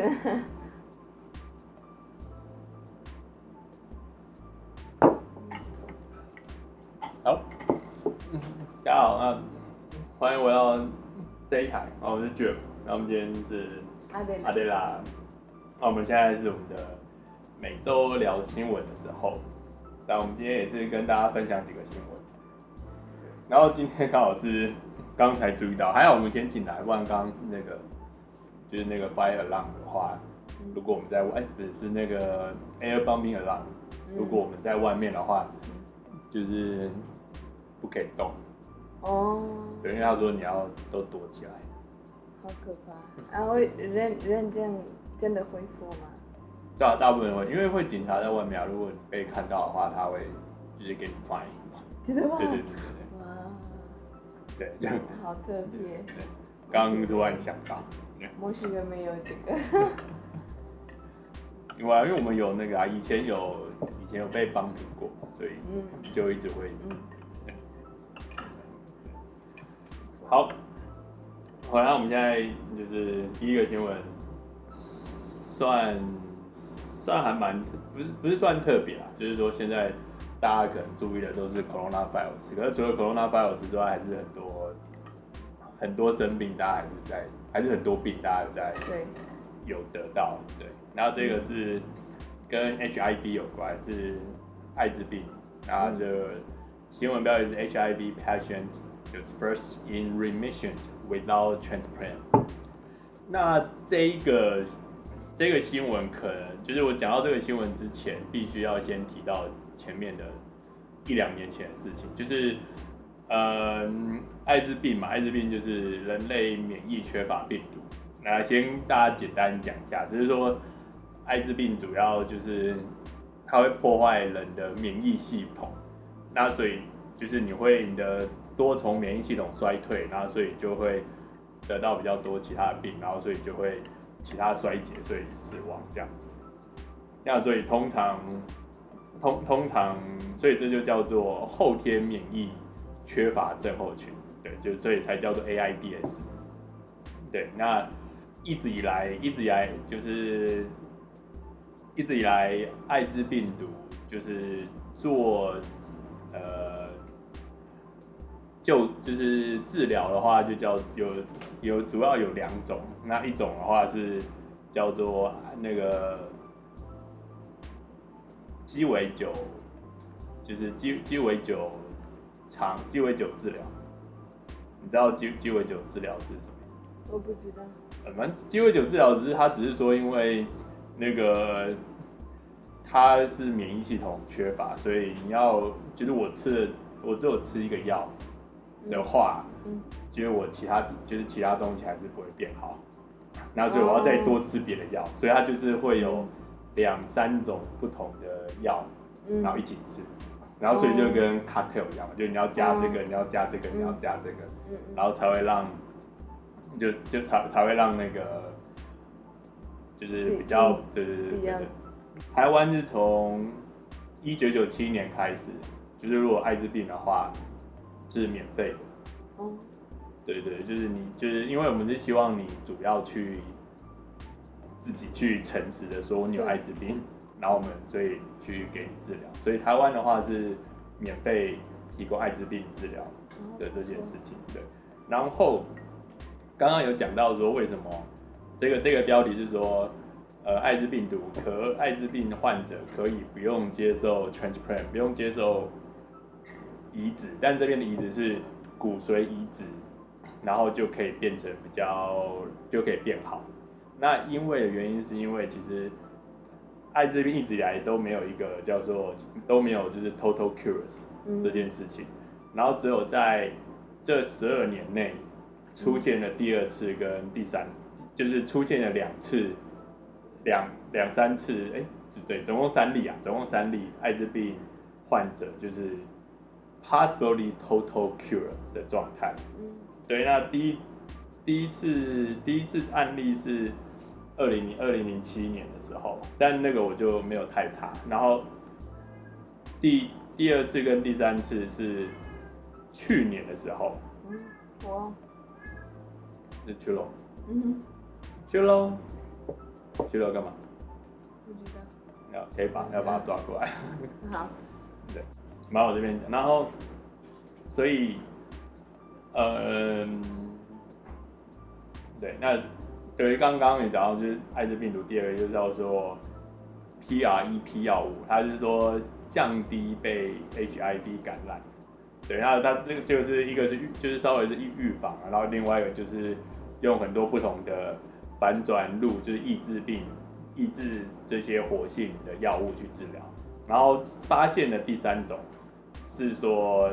次。好，大家好，那欢迎回到这一台，我是 Jeff，那我们今天是阿德阿德拉，那我们现在是我们的每周聊新闻的时候，那我们今天也是跟大家分享几个新闻，然后今天刚好是刚才注意到，还好我们先进来，不然刚刚是那个就是那个 fire alarm 的话，如果我们在外，不是是那个 air bombing alarm，如果我们在外面的话，就是。不可以动哦，对，因为他说你要都躲起来，好可怕。然后人人这样真的会说吗？大大部分会，因为会警察在外面啊。如果你被看到的话，他会直接给你 fine。真的吗？对对对对对。哇，对，这样好特别。对，刚突然想到，墨西哥没有这个。因为因为我们有那个啊，以前有以前有被帮助过，所以就一直会。嗯好，好，那我们现在就是第一个新闻，算算还蛮不是不是算特别啊，就是说现在大家可能注意的都是 coronavirus，可是除了 coronavirus 之外，还是很多很多生病，大家还是在还是很多病，大家有在对有得到对，然后这个是跟 HIV 有关，是艾滋病，然后这新闻标题是 HIV patient。就是 first in remission without transplant。那这一个这个新闻可能就是我讲到这个新闻之前，必须要先提到前面的一两年前的事情，就是呃艾滋病嘛，艾滋病就是人类免疫缺乏病毒。那先大家简单讲一下，就是说艾滋病主要就是它会破坏人的免疫系统，那所以就是你会你的。多重免疫系统衰退，然后所以就会得到比较多其他的病，然后所以就会其他衰竭，所以死亡这样子。那所以通常通通常，所以这就叫做后天免疫缺乏症候群，对，就所以才叫做 AIDS。对，那一直以来一直以来就是一直以来艾滋病毒就是做呃。就就是治疗的话，就叫有有主要有两种，那一种的话是叫做那个鸡尾酒，就是鸡鸡尾酒长鸡尾酒治疗。你知道鸡鸡尾酒治疗是什么？我不知道。反正鸡尾酒治疗只是他只是说，因为那个他是免疫系统缺乏，所以你要就是我吃了，我只有吃一个药。的话，嗯，就是我其他就是其他东西还是不会变好，然后所以我要再多吃别的药，所以它就是会有两三种不同的药，然后一起吃，然后所以就跟 cocktail 一样嘛，就你要加这个，你要加这个，你要加这个，然后才会让，就就才才会让那个，就是比较对对对对对，台湾是从一九九七年开始，就是如果艾滋病的话。是免费的，哦，对对，就是你，就是因为我们是希望你主要去自己去诚实的说你有艾滋病，然后我们所以去给你治疗，所以台湾的话是免费提供艾滋病治疗的这件事情，对。然后刚刚有讲到说为什么这个这个标题是说，呃，艾滋病毒可艾滋病患者可以不用接受 transplant，不用接受。移植，但这边的移植是骨髓移植，然后就可以变成比较就可以变好。那因为的原因是因为其实艾滋病一直以来都没有一个叫做都没有就是 total cures 这件事情，然后只有在这十二年内出现了第二次跟第三，就是出现了两次两两三次，哎，对，总共三例啊，总共三例艾滋病患者就是。Possibly total cure 的状态。嗯，对，那第一第一次第一次案例是二零零二零零七年的时候，但那个我就没有太差。然后第第二次跟第三次是去年的时候。嗯，我。是去喽。嗯，去喽。去了干嘛？不知道。要可以把要把他抓过来。好。对，然后我这边讲，然后所以，呃，对，那对于刚刚你讲到就是艾滋病毒，第二个就是叫做 PrEP 药物，它就是说降低被 HIV 感染。对，那它这个就是一个是就是稍微是预预防，然后另外一个就是用很多不同的反转录，就是抑制病。抑制这些活性的药物去治疗，然后发现的第三种是说，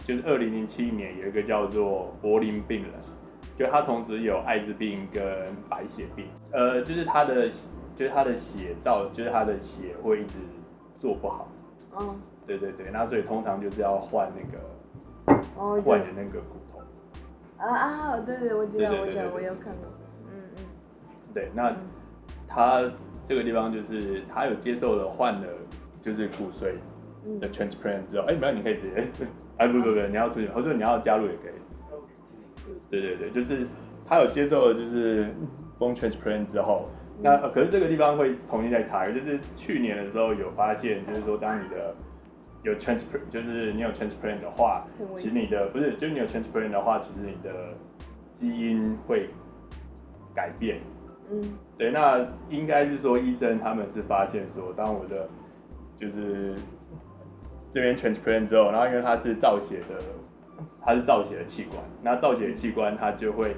就是二零零七年有一个叫做柏林病人，就他同时有艾滋病跟白血病，呃，就是他的就是他的血造，就是他的血会一直做不好。哦，对对对，那所以通常就是要换那个哦，换的那个骨头。啊啊，对对，我知道，我知道，我有看到。嗯嗯，对，那。嗯他这个地方就是他有接受了换了就是骨髓的 transplant 之后，哎、嗯，没有，你可以直接，哎，不不不，你要出去，或者你要加入也可以。对对对，就是他有接受了就是 bone transplant 之后，嗯、那可是这个地方会重新再查，就是去年的时候有发现，就是说当你的有 transplant，就是你有 transplant 的话，其实你的不是，就是你有 transplant 的话，其实你的基因会改变。嗯，对，那应该是说医生他们是发现说，当我的就是这边 transplant 之后，然后因为它是造血的，它是造血的器官，那造血的器官它就会，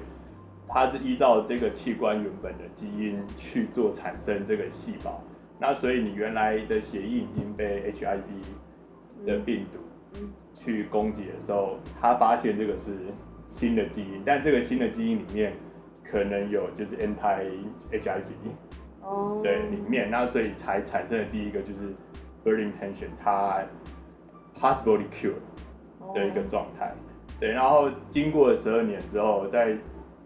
它是依照这个器官原本的基因去做产生这个细胞，那所以你原来的血液已经被 HIV 的病毒去攻击的时候，他发现这个是新的基因，但这个新的基因里面。可能有就是 anti HIV，哦，oh. 对，里面那所以才产生的第一个就是 Burning Tension，它 possibly cure 的一个状态，oh. 对，然后经过了十二年之后，在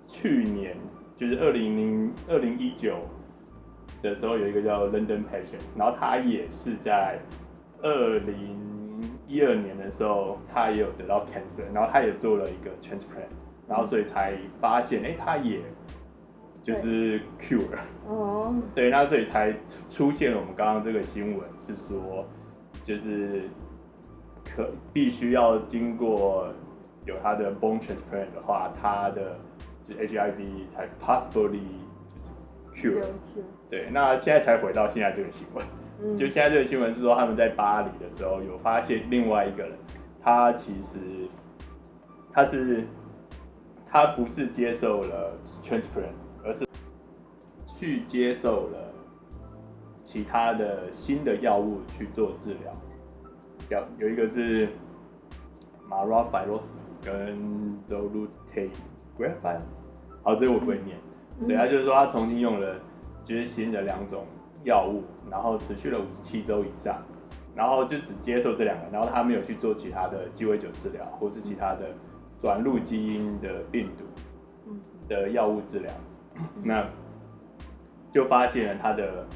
去年就是二零零二零一九的时候，有一个叫 London Passion，然后他也是在二零一二年的时候，他也有得到 cancer，然后他也做了一个 transplant。然后所以才发现，哎，他也就是 cure 哦，对，那所以才出现了我们刚刚这个新闻，是说就是可必须要经过有他的 bone transplant 的话，他的就 HIV 才 possibly 就是 cure。对，那现在才回到现在这个新闻，嗯、就现在这个新闻是说他们在巴黎的时候有发现另外一个人，他其实他是。他不是接受了 transplant，而是去接受了其他的新的药物去做治疗。有有一个是 maraviroc 跟 dolutegravir，好，这个我不会念。对，他就是说他重新用了就是新的两种药物，然后持续了五十七周以上，然后就只接受这两个，然后他没有去做其他的鸡尾酒治疗或是其他的。转录基因的病毒的药物治疗，那就发现了他的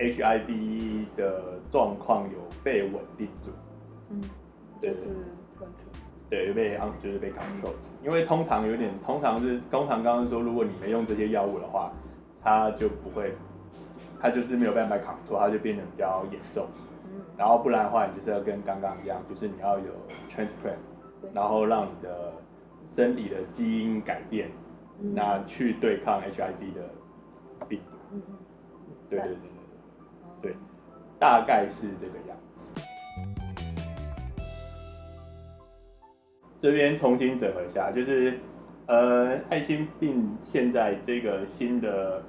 HIV 的状况有被稳定住。嗯，对对对，被就是被 control。因为通常有点，通常是通常刚刚说，如果你没用这些药物的话，它就不会，它就是没有办法 control，它就变得比较严重。然后不然的话，你就是要跟刚刚一样，就是你要有 transplant。然后让你的身体的基因改变，嗯、那去对抗 HIV 的病毒。嗯、对对对对对，对，大概是这个样子。这边重新整合一下，就是呃，艾心病现在这个新的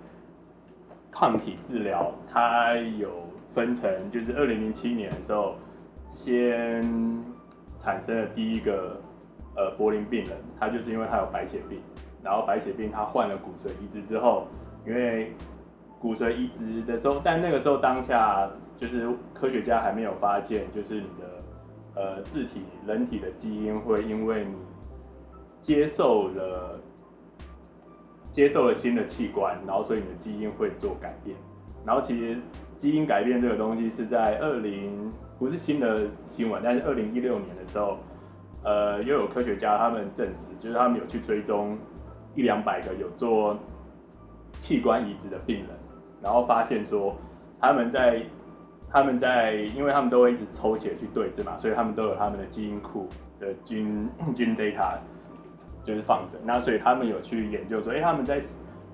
抗体治疗，它有分成，就是二零零七年的时候先。产生了第一个呃柏林病人，他就是因为他有白血病，然后白血病他换了骨髓移植之后，因为骨髓移植的时候，但那个时候当下就是科学家还没有发现，就是你的呃自体人体的基因会因为你接受了接受了新的器官，然后所以你的基因会做改变，然后其实基因改变这个东西是在二零。不是新的新闻，但是二零一六年的时候，呃，又有科学家他们证实，就是他们有去追踪一两百个有做器官移植的病人，然后发现说他们在他们在，因为他们都会一直抽血去对症嘛，所以他们都有他们的基因库的基因 基因 data 就是放着，那所以他们有去研究说，哎，他们在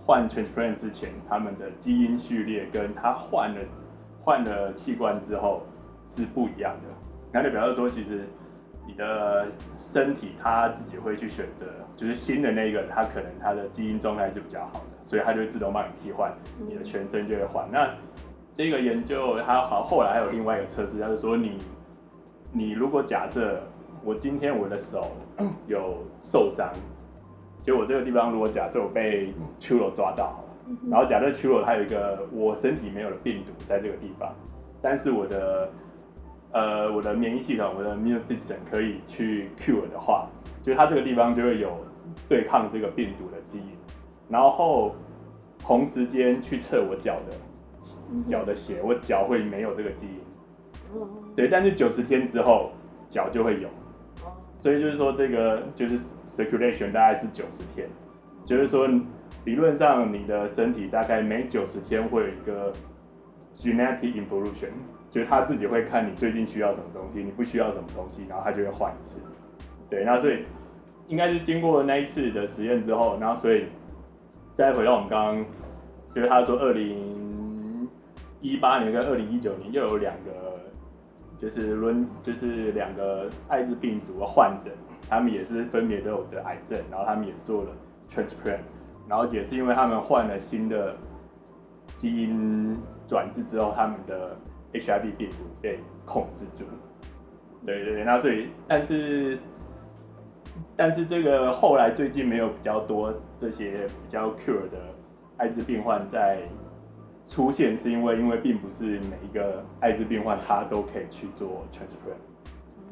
换 transplant 之前，他们的基因序列跟他换了换了器官之后是不一样的，那就表示说其实。你的身体他自己会去选择，就是新的那个，他可能他的基因状态是比较好的，所以他就会自动帮你替换，你的全身就会换。那这个研究它好，后来还有另外一个测试，他就说你你如果假设我今天我的手有受伤，就我这个地方如果假设我被丘罗抓到，然后假设丘罗它有一个我身体没有的病毒在这个地方，但是我的。呃，我的免疫系统，我的 immune system 可以去 cure 的话，就是它这个地方就会有对抗这个病毒的基因，然后同时间去测我脚的脚的血，我脚会没有这个基因，对，但是九十天之后脚就会有，所以就是说这个就是 circulation 大概是九十天，就是说理论上你的身体大概每九十天会有一个 genetic evolution。就是他自己会看你最近需要什么东西，你不需要什么东西，然后他就会换一次。对，那所以应该是经过那一次的实验之后，然后所以再回到我们刚刚，就是他说二零一八年跟二零一九年又有两个，就是轮就是两个艾滋病毒的患者，他们也是分别都有得癌症，然后他们也做了 transplant，然后也是因为他们换了新的基因转制之后，他们的。HIV 病毒被控制住，对对对，那所以，但是，但是这个后来最近没有比较多这些比较 cure 的艾滋病患在出现，是因为因为并不是每一个艾滋病患他都可以去做 transplant，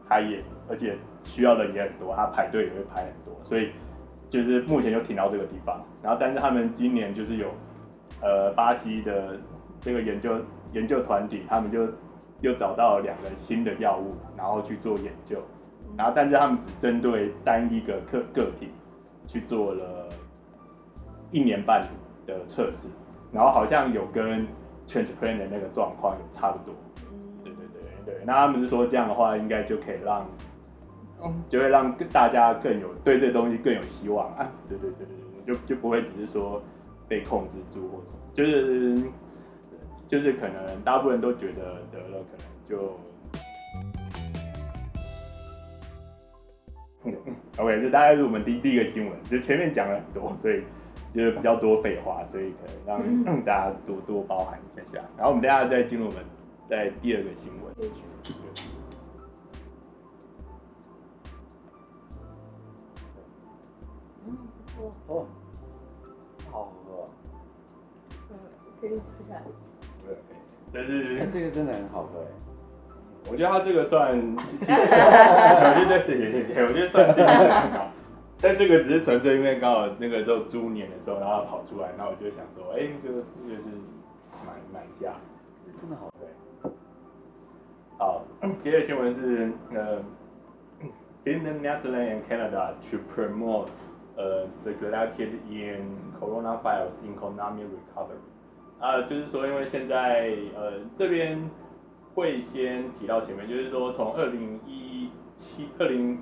他也而且需要的也很多，他排队也会排很多，所以就是目前就停到这个地方。然后，但是他们今年就是有呃巴西的这个研究。研究团体他们就又找到两个新的药物，然后去做研究，然后但是他们只针对单一个个个体去做了一年半的测试，然后好像有跟 transplant 的那个状况有差不多。对对对对，那他们是说这样的话应该就可以让，就会让大家更有对这东西更有希望啊。对对对对对，就就不会只是说被控制住或者，就是。就是可能大部分人都觉得得了，可能就，OK，这大概是我们第第一个新闻，就前面讲了很多，所以就是比较多废话，所以可能让大家多多包涵一下下。然后我们等下再进入我们在第二个新闻。嗯，哦，好喝，嗯，可以吃下。对，但是、欸、这个真的很好喝哎，我觉得它这个算，我觉得谢谢谢谢，我觉得算是很高，但这个只是纯粹因为刚好那个时候猪年的时候，然后跑出来，然后我就想说，哎、欸，就就是买买一下，真的好喝。好，第二新闻是呃，in the Netherlands and Canada to promote 呃 uh circularity in coronavirus economic recovery。啊，就是说，因为现在呃这边会先提到前面，就是说从二零一七二零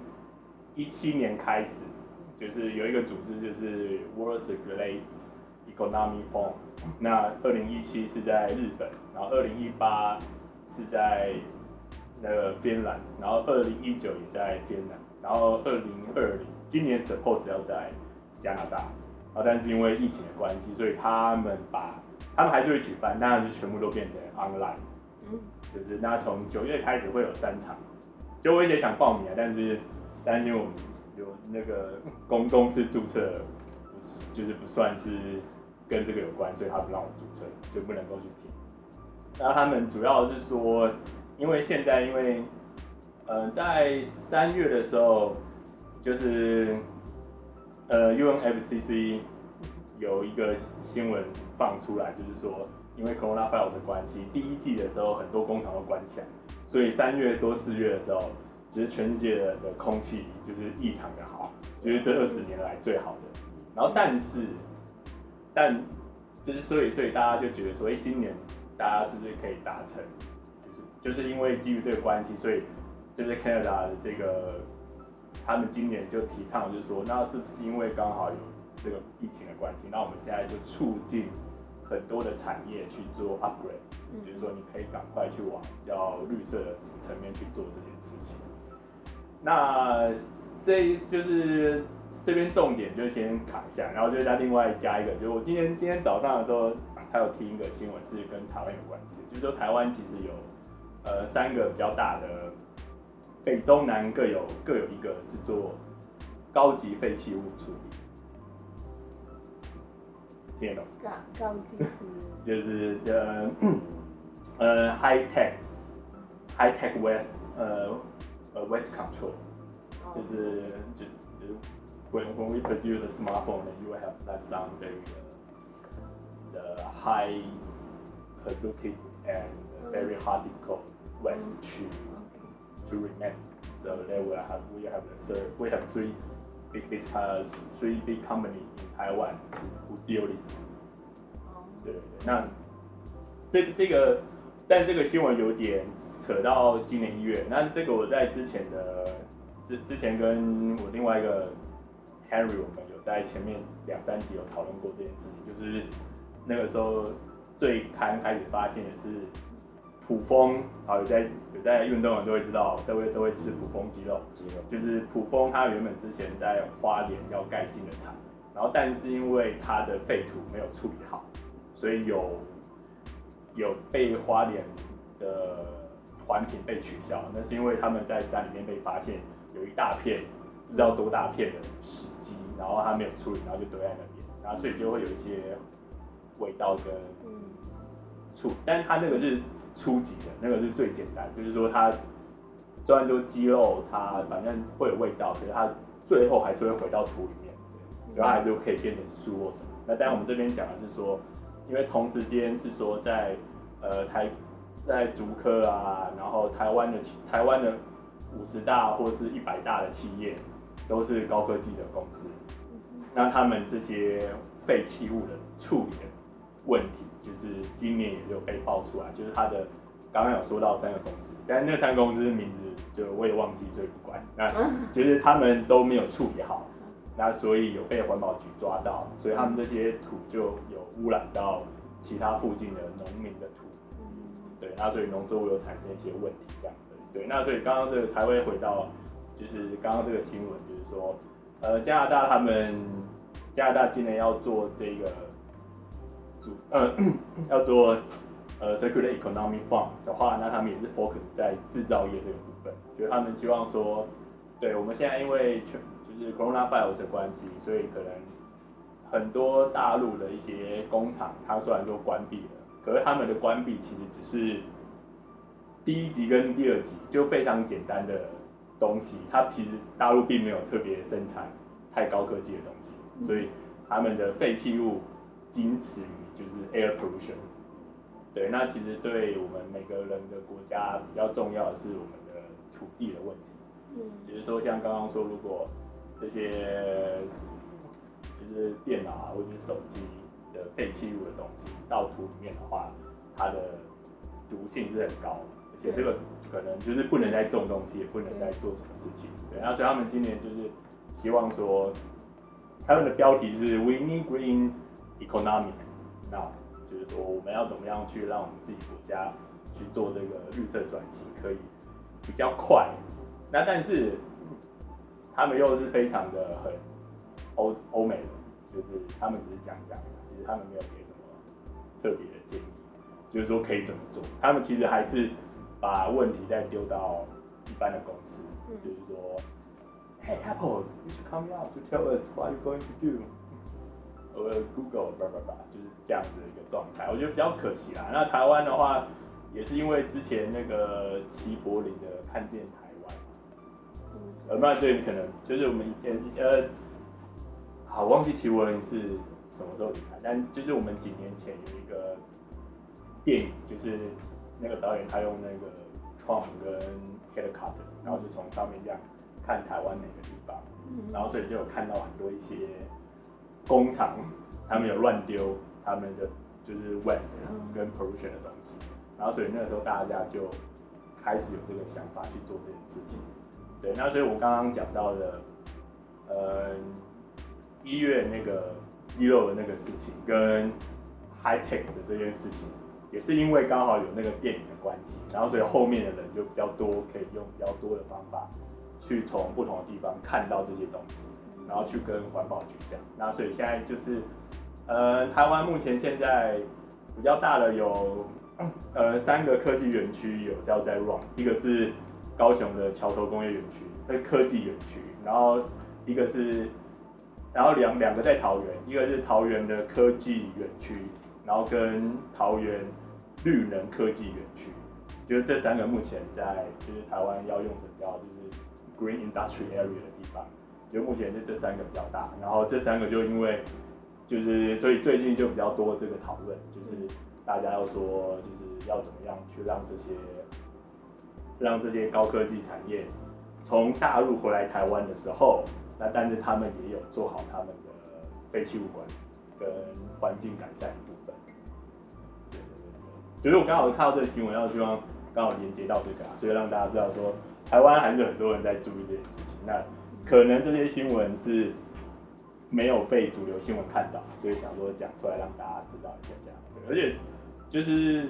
一七年开始，就是有一个组织就是 World Circular Economy Forum，那二零一七是在日本，然后二零一八是在那个芬兰，然后二零一九也在芬兰，然后二零二零今年 suppose 要在加拿大，啊，但是因为疫情的关系，所以他们把他们还是会举办，但是全部都变成 online，嗯，就是那从九月开始会有三场，就我也想报名啊，但是担心我们有那个公公司注册，就是不算是跟这个有关，所以他不让我注册，就不能够去听。那他们主要是说，因为现在因为，呃，在三月的时候，就是呃，UNFCC。有一个新闻放出来，就是说，因为 coronavirus 的关系，第一季的时候很多工厂都关起来，所以三月多四月的时候，就是全世界的空气就是异常的好，就是这二十年来最好的。然后但是，但就是所以所以大家就觉得说，哎，今年大家是不是可以达成？就是就是因为基于这个关系，所以就是 Canada 的这个，他们今年就提倡就是说，那是不是因为刚好有这个疫情的关系，那我们现在就促进很多的产业去做 upgrade，就是说你可以赶快去往比较绿色的层面去做这件事情。那这就是。这边重点就先卡一下，然后就再另外加一个，就是我今天今天早上的时候，还有听一个新闻是跟台湾有关系，就是说台湾其实有呃三个比较大的，北中南各有各有一个是做高级废弃物处理，听得懂？高高级 就是呃 呃 high tech high tech waste 呃呃 waste control，就是就就。When when we produce the smartphone, then you will have that sound very uh, the high polluted and very hard difficult waste to to remake. So then we have we have the third we have three big this uh, three big company in Taiwan who deal this. 对对对，那这这个， 但这个新闻有点扯到今年一月。那这个我在之前的之之前跟我另外一个。Henry，我们有在前面两三集有讨论过这件事情，就是那个时候最刚开始发现的是普蜂，啊有在有在运动的都会知道，都会都会吃普蜂鸡肉，鸡肉就是普蜂，它原本之前在花莲要盖新的厂，然后但是因为它的废土没有处理好，所以有有被花莲的环评被取消，那是因为他们在山里面被发现有一大片。不知道多大片的死鸡，然后他没有处理，然后就堆在那边，然后所以就会有一些味道跟醋，但是它那个是初级的，那个是最简单，就是说它虽然说鸡肉它反正会有味道，可是它最后还是会回到土里面，然后还是可以变成素或什么。那当然我们这边讲的是说，因为同时间是说在呃台在竹科啊，然后台湾的台湾的五十大或是一百大的企业。都是高科技的公司，那他们这些废弃物的处理的问题，就是今年也有被爆出来，就是他的刚刚有说到三个公司，但是那三个公司的名字就我也忘记，所以不管。那 就是他们都没有处理好，那所以有被环保局抓到，所以他们这些土就有污染到其他附近的农民的土，对，那所以农作物有产生一些问题，这样子，对，那所以刚刚这个才会回到。就是刚刚这个新闻，就是说，呃，加拿大他们加拿大今年要做这个主，呃，要做呃 circular economy fund 的话，那他们也是 focus 在制造业这个部分。就是他们希望说，对我们现在因为全是 coronavirus 的关系，所以可能很多大陆的一些工厂，它虽然说关闭了，可是他们的关闭其实只是第一级跟第二级，就非常简单的。东西，它其实大陆并没有特别生产太高科技的东西，嗯、所以他们的废弃物仅此于就是 air pollution。对，那其实对我们每个人的国家比较重要的是我们的土地的问题。嗯，比如说像刚刚说，如果这些就是电脑啊或者是手机的废弃物的东西到土里面的话，它的毒性是很高的，而且这个。可能就是不能再种东西，也不能再做什么事情。对，然后所以他们今年就是希望说，他们的标题就是 We need green economy now，就是说我们要怎么样去让我们自己国家去做这个绿色转型可以比较快。那但是他们又是非常的很欧欧美的，就是他们只是讲讲，其实他们没有给什么特别的建议，就是说可以怎么做。他们其实还是。把问题再丢到一般的公司，嗯、就是说，Hey Apple，you should come out to tell us what you're going to do。呃，Google，叭叭叭，就是这样子的一个状态，我觉得比较可惜啦。那台湾的话，也是因为之前那个齐柏林的看见呃，那对可能就是我们以前呃，好忘记齐柏林是什么时候离开，但就是我们几年前有一个电影，就是。那个导演他用那个 Trump 跟 helicopter，然后就从上面这样看台湾每个地方，然后所以就有看到很多一些工厂，他们有乱丢他们的就是 waste 跟 pollution 的东西，然后所以那个时候大家就开始有这个想法去做这件事情。对，那所以我刚刚讲到的，呃，医院那个肌肉的那个事情，跟 high tech 的这件事情，也是因为刚好有那个电影的关系，然后所以后面的人就比较多，可以用比较多的方法去从不同的地方看到这些东西，然后去跟环保局讲。那所以现在就是，呃，台湾目前现在比较大的有，呃，三个科技园区有叫在 run，一个是。高雄的桥头工业园区，科技园区，然后一个是，然后两两个在桃园，一个是桃园的科技园区，然后跟桃园绿能科技园区，就是这三个目前在就是台湾要用的叫就是 Green Industry Area 的地方，就目前是这三个比较大，然后这三个就因为就是所以最近就比较多这个讨论，就是大家要说就是要怎么样去让这些。让这些高科技产业从大陆回来台湾的时候，那但是他们也有做好他们的废弃物管理跟环境改善的部分。对，所以我刚好看到这个新闻，要希望刚好连接到这个，所以让大家知道说，台湾还是很多人在注意这件事情。那可能这些新闻是没有被主流新闻看到，所以想说讲出来让大家知道一下这样。而且就是。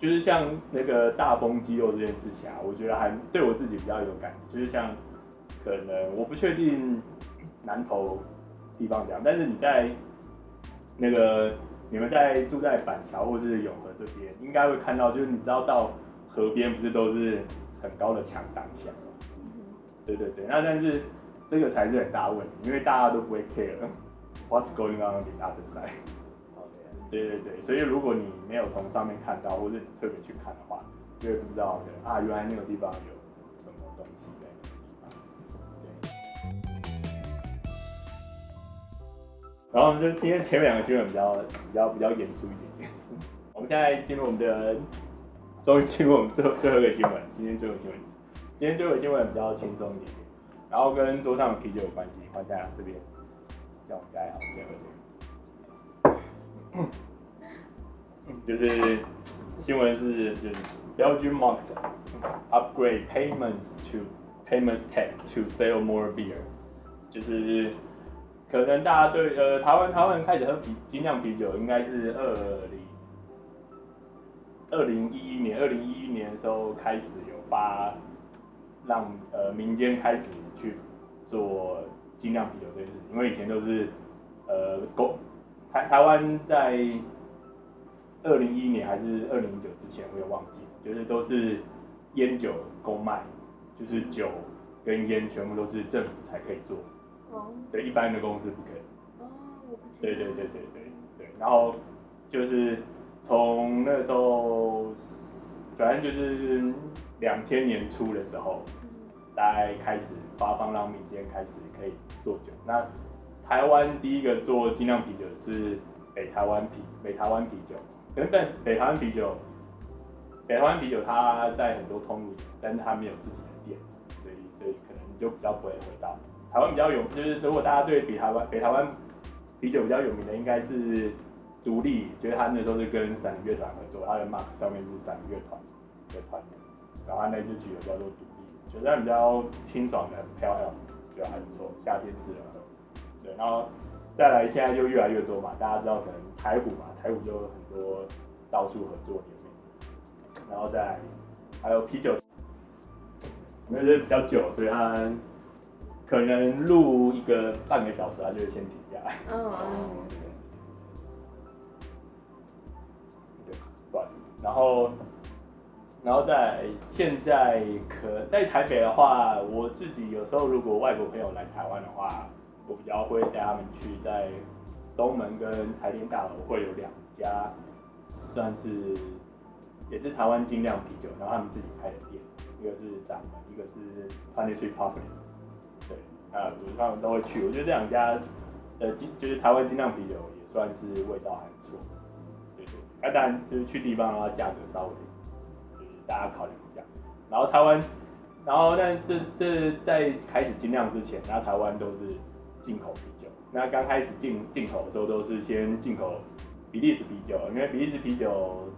就是像那个大风肌肉这件事情啊，我觉得还对我自己比较有感觉。就是像可能我不确定南投地方这样，但是你在那个你们在住在板桥或是永和这边，应该会看到，就是你知道到河边不是都是很高的墙挡起来吗？对对对，那但是这个才是很大问题，因为大家都不会 care what's going on in the other side。对对对，所以如果你没有从上面看到，或者你特别去看的话，就会不知道啊，原来那个地方有什么东西在那个地方。对。然后就今天前面两个新闻比较比较比较严肃一点点，我们现在进入我们的，终于进入我们最后最后一个新闻，今天最后新闻，今天最后一个新闻比较轻松一点点，然后跟桌上的啤酒有关系，换下来这边，叫我们家好先喝这个。就是新闻是，就是 Belgium marks upgrade payments to payments tech to sell more beer。就是可能大家对呃台湾台湾人开始喝啤精酿啤酒，应该是二零二零一一年二零一一年的时候开始有发让呃民间开始去做精酿啤酒这件事情，因为以前都是呃公。台台湾在二零一一年还是二零一九之前，我也忘记，就是都是烟酒公卖，就是酒跟烟全部都是政府才可以做，哦，对，一般的公司不可以。哦。对对对对对对，然后就是从那个时候，反正就是两千年初的时候，大概开始发放让民间开始可以做酒，那。台湾第一个做精酿啤酒的是北台湾啤北台湾啤酒，可能北台湾啤酒，北台湾啤酒它在很多通路，但是它没有自己的店，所以所以可能就比较不会喝到。台湾比较有，就是如果大家对比台湾北台湾啤酒比较有名的，应该是独立，觉得他那时候是跟闪乐团合作，他的 mark 上面是闪乐团的团名，然后那支啤酒叫做独立，觉得比较清爽的 pale ale，觉得还不错，夏天适合喝。对，然后再来，现在就越来越多嘛。大家知道，可能台虎嘛，台虎就很多到处合作联名。然后再来还有啤酒，因为这比较久，所以它可能录一个半个小时，它就会先停下来。嗯嗯。对，不好意思。然后，然后在现在可在台北的话，我自己有时候如果外国朋友来台湾的话。我比较会带他们去，在东门跟台电大楼会有两家，算是也是台湾精酿啤酒，然后他们自己开的店，一个是掌门，一个是 Twenty Three Public，对，啊，我他们都会去。我觉得这两家，呃，就是台湾精酿啤酒也算是味道还不错，对对。那当然就是去地方的话，价格稍微就是大家考虑一下。然后台湾，然后但这这在开始精酿之前，那台湾都是。进口啤酒，那刚开始进进口的时候都是先进口比利时啤酒，因为比利时啤酒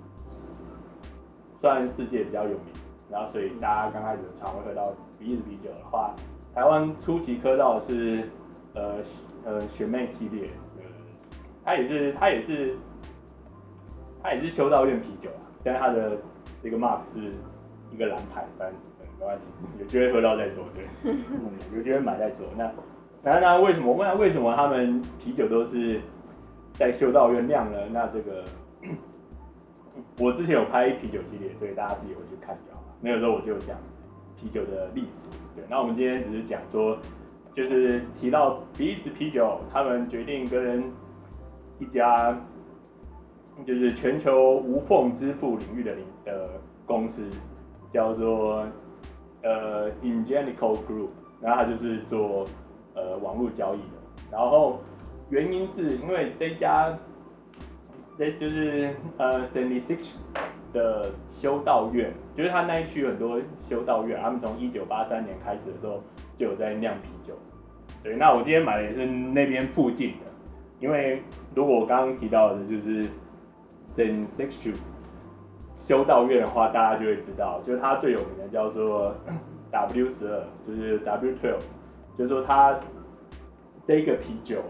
算世界比较有名，然后所以大家刚开始常会喝到比利时啤酒的话，台湾初期喝到的是呃呃雪妹系列，呃，它也是它也是它也是修道院啤酒啊，但是它的这个 mark 是一个蓝牌，反正没关系，有机会喝到再说，对，嗯、有机会买再说。那那那为什么？问为什么他们啤酒都是在修道院酿呢？那这个我之前有拍啤酒系列，所以大家自己回去看就好了。那个时候我就讲啤酒的历史，对。那我们今天只是讲说，就是提到比利时啤酒，他们决定跟一家就是全球无缝支付领域的领的公司，叫做呃 Ingenico Group，然后他就是做呃网络交易的。然后原因是因为这家这就是呃 Sandy Six 的修道院，就是他那一区很多修道院，他们从一九八三年开始的时候就有在酿啤酒。对，那我今天买的也是那边附近的，因为如果我刚刚提到的就是 Saint Lysicles 修道院的话，大家就会知道，就是它最有名的叫做 W 十二，就是 W twelve，就是说它这个啤酒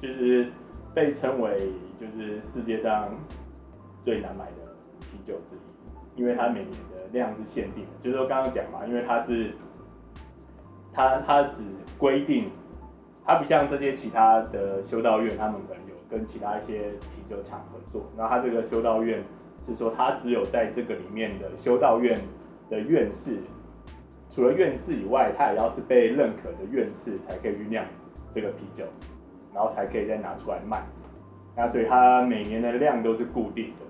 就是被称为就是世界上最难买的啤酒之一，因为它每年的量是限定的，就是说刚刚讲嘛，因为它是它它只规定，它不像这些其他的修道院，他们可能有跟其他一些啤酒厂合作，然后它这个修道院。是说，他只有在这个里面的修道院的院士，除了院士以外，他也要是被认可的院士才可以酝酿这个啤酒，然后才可以再拿出来卖。那所以它每年的量都是固定的，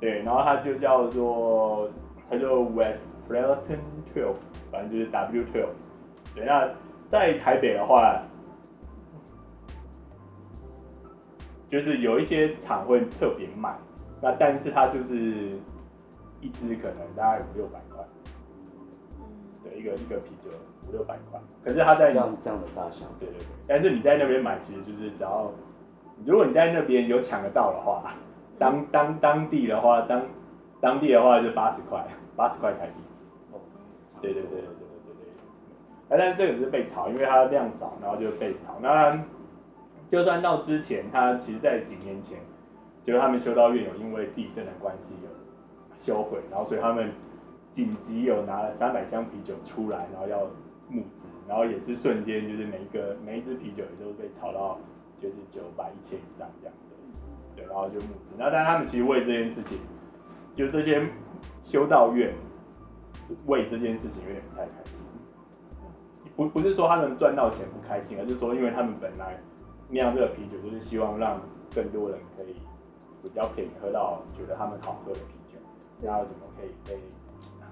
对。然后它就叫做，它就 West Flareton Twelve，反正就是 W Twelve。对，那在台北的话，就是有一些厂会特别卖。那但是它就是一支可能大概五六百块，对，一个一个啤酒五六百块，可是他在这样这样的大小，对对对。但是你在那边买，其实就是只要如果你在那边有抢得到的话，当当当地的话，当当地的话就八十块，八十块台币。哦，对对对对对对对。哎，但是这个是被炒，因为它量少，然后就被炒。那就算到之前，它其实在几年前，就是他们修道院有因为地震的关系有销毁，然后所以他们。紧急有拿了三百箱啤酒出来，然后要募资，然后也是瞬间就是每一个每一支啤酒也都被炒到就是九百一千以上这样子，对，然后就募资。那但他们其实为这件事情，就这些修道院为这件事情有点不太开心，不不是说他们赚到钱不开心，而是说因为他们本来酿这个啤酒就是希望让更多人可以。比较便宜，喝到觉得他们好喝的啤酒，然后怎么可以被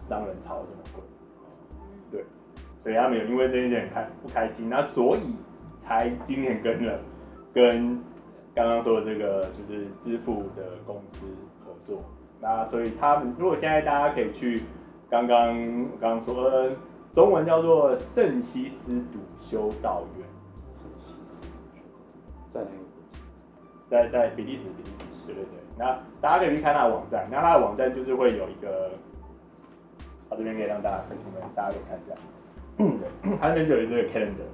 商人炒什么鬼？对，所以他们有因为这件事很开不开心，那所以才今年跟了跟刚刚说的这个就是支付的公司合作。那所以他们如果现在大家可以去刚刚刚刚说的中文叫做圣西斯笃修道院，圣西斯笃在哪个国家？在在比利时，比利时。对对对，那大家可以去看他的网站，那他的网站就是会有一个，我这边可以让大家可以大家可以看一下，嗯，对，他那边就有这个 calendar，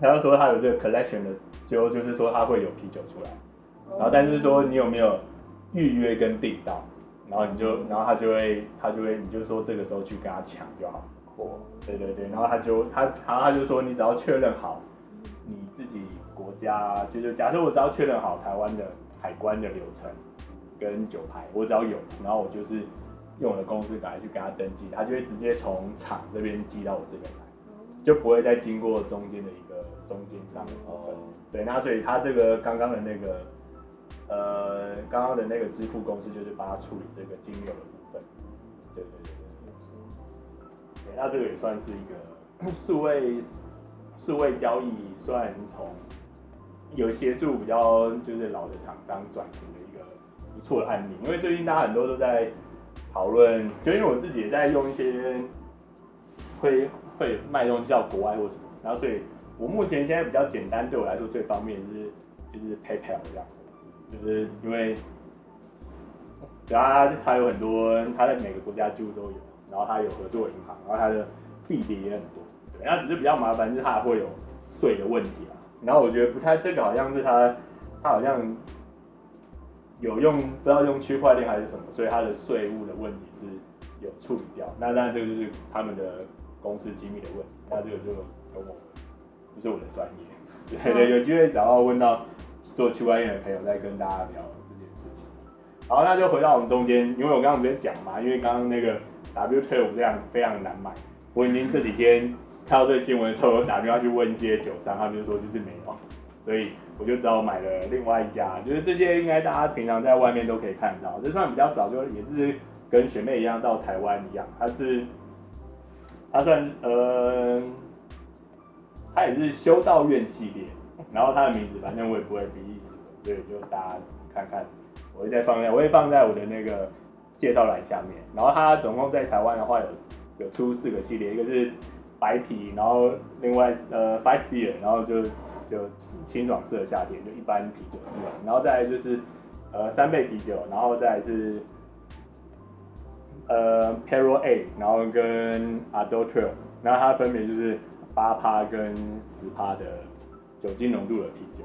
他就说他有这个 collection 的，最后就是说他会有啤酒出来，然后但是说你有没有预约跟订到，然后你就，然后他就会，他就会，你就说这个时候去跟他抢就好，哦，对对对，然后他就他，然后他就说你只要确认好你自己国家，就就假设我只要确认好台湾的。海关的流程跟酒牌，我只要有，然后我就是用我的公司卡去给他登记，他就会直接从厂这边寄到我这边来，就不会再经过中间的一个中间商的部分。对，那所以他这个刚刚的那个呃刚刚的那个支付公司就是帮他处理这个金流的部分。对对对对，对，那这个也算是一个 数位数位交易，算从。有协助比较就是老的厂商转型的一个不错的案例，因为最近大家很多都在讨论，就因为我自己也在用一些会会卖东西到国外或什么，然后所以我目前现在比较简单，对我来说最方便的是就是 PayPal 这样，就是因为，它它有很多，它在每个国家几乎都有，然后它有合作银行，然后它的币别也很多，对，那只是比较麻烦，就是它会有税的问题啊。然后我觉得不太，这个好像是它，它好像有用，不知道用区块链还是什么，所以它的税务的问题是有处理掉。那当然这个就是他们的公司机密的问题，那这个就跟我不是我的专业。对对，有机会找到问到做区块链的朋友再跟大家聊这件事情。好，那就回到我们中间，因为我刚刚不是讲嘛，因为刚刚那个 W12 这样非常难买，我已经这几天。看到这个新闻的时候，我打电话去问一些酒商，他们就说就是没有，所以我就只好买了另外一家。就是这些应该大家平常在外面都可以看到，这算比较早，就也是跟学妹一样到台湾一样，它是它算呃，它也是修道院系列，然后它的名字反正我也不会比利时，所以就大家看看，我会再放在，我会放在我的那个介绍栏下面。然后它总共在台湾的话有有出四个系列，一个是。白皮，然后另外呃，Weiss，然后就就清爽色的夏天，就一般啤酒是吧？然后再来就是呃三倍啤酒，然后再来是呃 Perrier A，然后跟 Adult Twelve，然后它分别就是八趴跟十趴的酒精浓度的啤酒。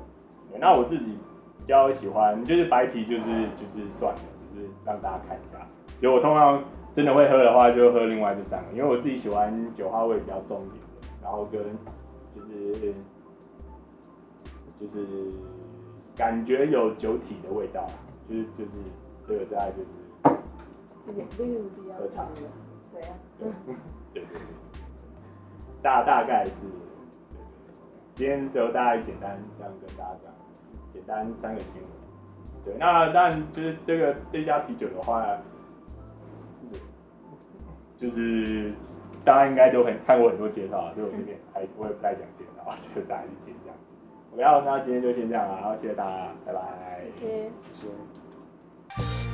那我自己比较喜欢，就是白啤就是就是算了，只是让大家看一下。就我通常。真的会喝的话，就喝另外这三个，因为我自己喜欢酒花味比较重一点的，然后跟就是就是感觉有酒体的味道，就是就是这个大概就是有点绿比较长的，对啊，对对对，大大概是，今天就大概简单这样跟大家讲，简单三个新闻，对，那当然就是这个这家啤酒的话。就是大家应该都很看过很多介绍，所以我这边还我也不太想介绍，就大概是先这样子。OK，那今天就先这样了，然后谢谢大家，拜拜。谢谢。谢谢。